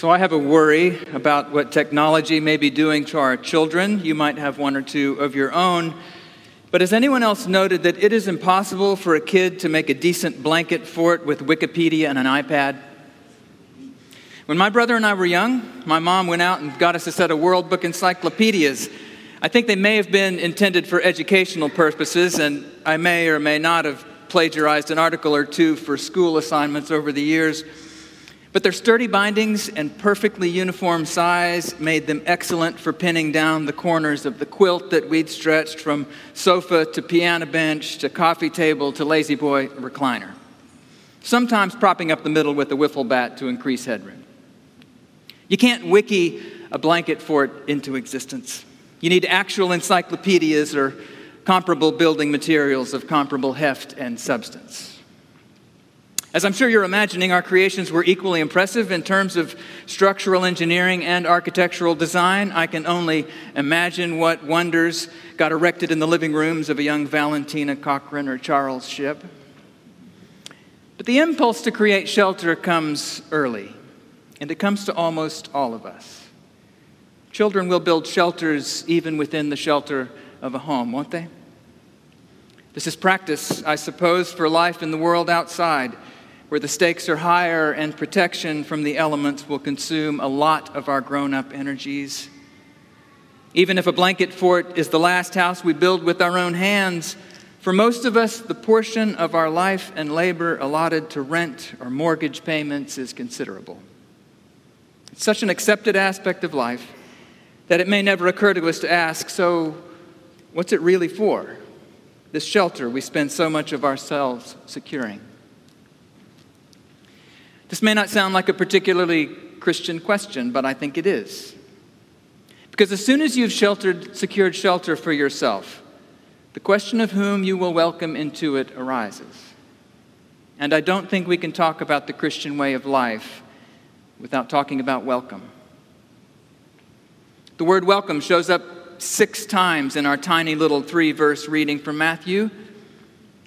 So, I have a worry about what technology may be doing to our children. You might have one or two of your own. But has anyone else noted that it is impossible for a kid to make a decent blanket fort with Wikipedia and an iPad? When my brother and I were young, my mom went out and got us a set of World Book encyclopedias. I think they may have been intended for educational purposes, and I may or may not have plagiarized an article or two for school assignments over the years. But their sturdy bindings and perfectly uniform size made them excellent for pinning down the corners of the quilt that we'd stretched from sofa to piano bench to coffee table to La-Z-Boy recliner. Sometimes propping up the middle with a wiffle bat to increase headroom. You can't wiki a blanket fort into existence. You need actual encyclopedias or comparable building materials of comparable heft and substance. As I'm sure you're imagining, our creations were equally impressive in terms of structural engineering and architectural design. I can only imagine what wonders got erected in the living rooms of a young Valentina Cochrane or Charles Ship. But the impulse to create shelter comes early, and it comes to almost all of us. Children will build shelters even within the shelter of a home, won't they? This is practice, I suppose, for life in the world outside where the stakes are higher and protection from the elements will consume a lot of our grown up energies. Even if a blanket fort is the last house we build with our own hands, for most of us, the portion of our life and labor allotted to rent or mortgage payments is considerable. It's such an accepted aspect of life that it may never occur to us to ask so, what's it really for? This shelter we spend so much of ourselves securing. This may not sound like a particularly Christian question, but I think it is. Because as soon as you've sheltered, secured shelter for yourself, the question of whom you will welcome into it arises. And I don't think we can talk about the Christian way of life without talking about welcome. The word welcome shows up six times in our tiny little three verse reading from Matthew.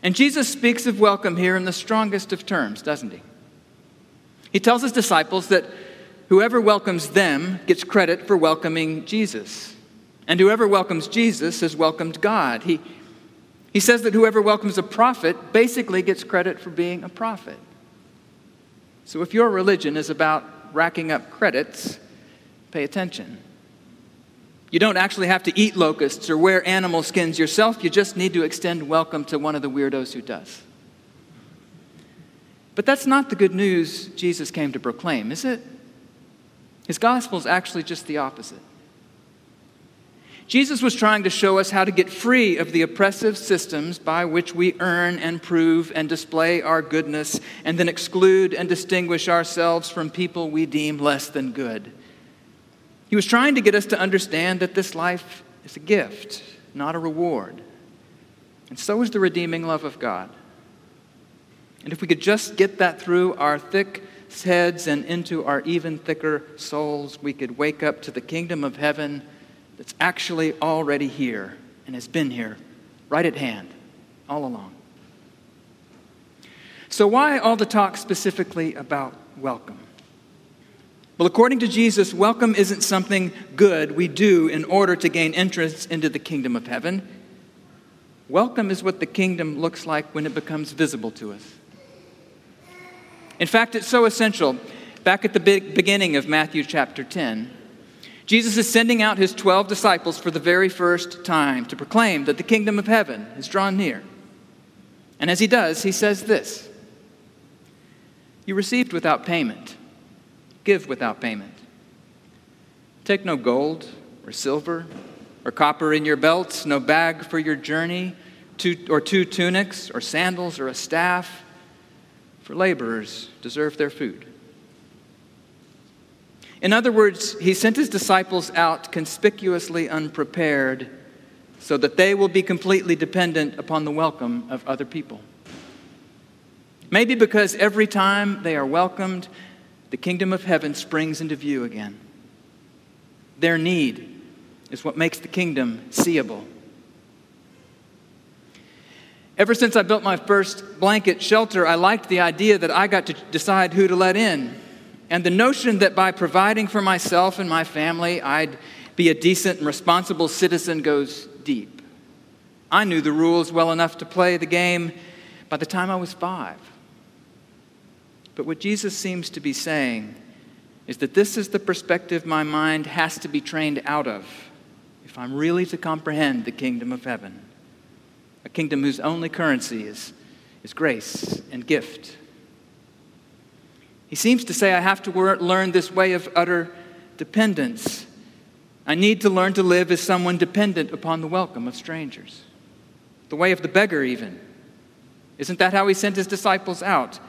And Jesus speaks of welcome here in the strongest of terms, doesn't he? He tells his disciples that whoever welcomes them gets credit for welcoming Jesus. And whoever welcomes Jesus has welcomed God. He, he says that whoever welcomes a prophet basically gets credit for being a prophet. So if your religion is about racking up credits, pay attention. You don't actually have to eat locusts or wear animal skins yourself, you just need to extend welcome to one of the weirdos who does. But that's not the good news Jesus came to proclaim, is it? His gospel is actually just the opposite. Jesus was trying to show us how to get free of the oppressive systems by which we earn and prove and display our goodness and then exclude and distinguish ourselves from people we deem less than good. He was trying to get us to understand that this life is a gift, not a reward. And so is the redeeming love of God. And if we could just get that through our thick heads and into our even thicker souls, we could wake up to the kingdom of heaven that's actually already here and has been here, right at hand, all along. So, why all the talk specifically about welcome? Well, according to Jesus, welcome isn't something good we do in order to gain entrance into the kingdom of heaven. Welcome is what the kingdom looks like when it becomes visible to us. In fact, it's so essential. Back at the beginning of Matthew chapter 10, Jesus is sending out his 12 disciples for the very first time to proclaim that the kingdom of heaven is drawn near. And as he does, he says this You received without payment, give without payment. Take no gold or silver or copper in your belts, no bag for your journey, two, or two tunics or sandals or a staff for laborers deserve their food. In other words, he sent his disciples out conspicuously unprepared so that they will be completely dependent upon the welcome of other people. Maybe because every time they are welcomed, the kingdom of heaven springs into view again. Their need is what makes the kingdom seeable. Ever since I built my first blanket shelter, I liked the idea that I got to decide who to let in. And the notion that by providing for myself and my family, I'd be a decent and responsible citizen goes deep. I knew the rules well enough to play the game by the time I was five. But what Jesus seems to be saying is that this is the perspective my mind has to be trained out of if I'm really to comprehend the kingdom of heaven, a kingdom whose only currency is, is grace and gift. He seems to say I have to learn this way of utter dependence. I need to learn to live as someone dependent upon the welcome of strangers. The way of the beggar, even. Isn't that how he sent his disciples out?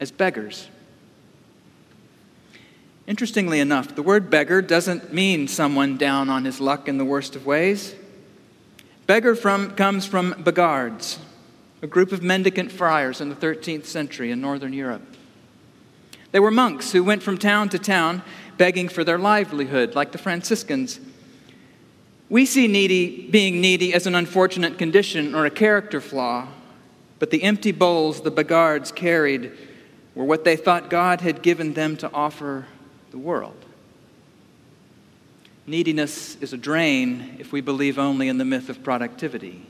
As beggars. Interestingly enough, the word beggar doesn't mean someone down on his luck in the worst of ways. Beggar from, comes from Beghards, a group of mendicant friars in the 13th century in northern Europe. They were monks who went from town to town begging for their livelihood, like the Franciscans. We see needy, being needy as an unfortunate condition or a character flaw, but the empty bowls the Beghards carried were what they thought God had given them to offer the world. Neediness is a drain if we believe only in the myth of productivity,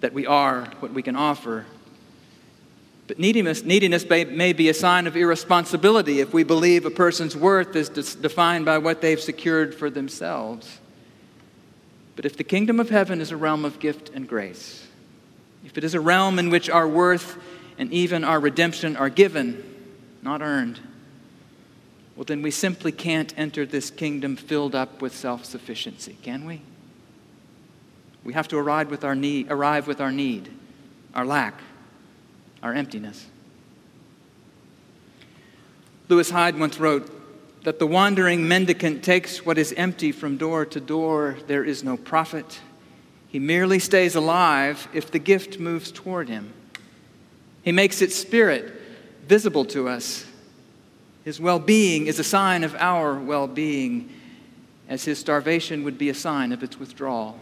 that we are what we can offer. But neediness, neediness may, may be a sign of irresponsibility if we believe a person's worth is defined by what they've secured for themselves. But if the kingdom of heaven is a realm of gift and grace, if it is a realm in which our worth and even our redemption are given, not earned, well, then we simply can't enter this kingdom filled up with self sufficiency, can we? We have to arrive with our need, arrive with our need, our lack, our emptiness. Lewis Hyde once wrote that the wandering mendicant takes what is empty from door to door. There is no profit. He merely stays alive if the gift moves toward him. He makes its spirit visible to us his well being is a sign of our well being, as his starvation would be a sign of its withdrawal.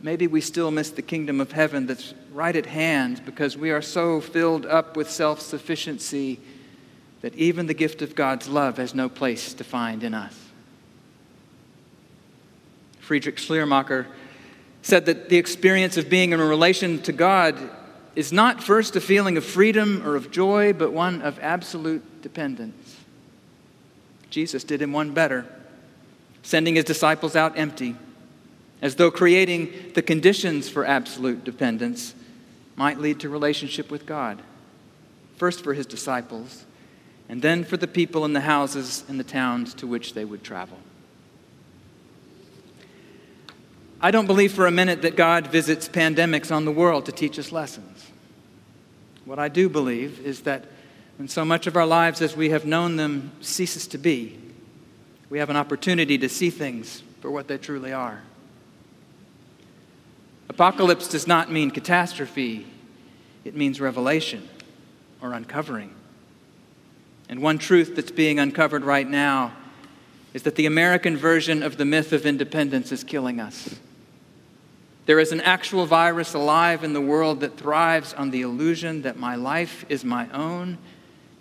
Maybe we still miss the kingdom of heaven that's right at hand because we are so filled up with self sufficiency that even the gift of God's love has no place to find in us. Friedrich Schleiermacher said that the experience of being in a relation to God is not first a feeling of freedom or of joy, but one of absolute dependence. Jesus did him one better, sending his disciples out empty, as though creating the conditions for absolute dependence might lead to relationship with God. First for his disciples, and then for the people in the houses and the towns to which they would travel. I don't believe for a minute that God visits pandemics on the world to teach us lessons. What I do believe is that when so much of our lives as we have known them ceases to be, we have an opportunity to see things for what they truly are. Apocalypse does not mean catastrophe, it means revelation or uncovering. And one truth that's being uncovered right now is that the American version of the myth of independence is killing us. There is an actual virus alive in the world that thrives on the illusion that my life is my own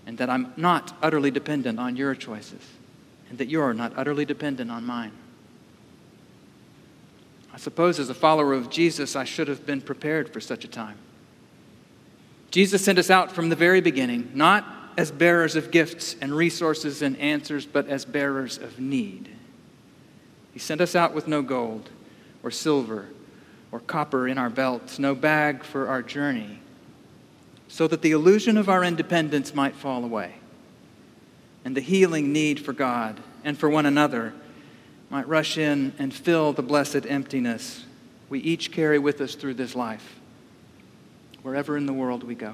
and that I'm not utterly dependent on your choices and that you're not utterly dependent on mine. I suppose as a follower of Jesus, I should have been prepared for such a time. Jesus sent us out from the very beginning, not as bearers of gifts and resources and answers, but as bearers of need. He sent us out with no gold or silver or copper in our belts, no bag for our journey, so that the illusion of our independence might fall away, and the healing need for God and for one another might rush in and fill the blessed emptiness we each carry with us through this life, wherever in the world we go.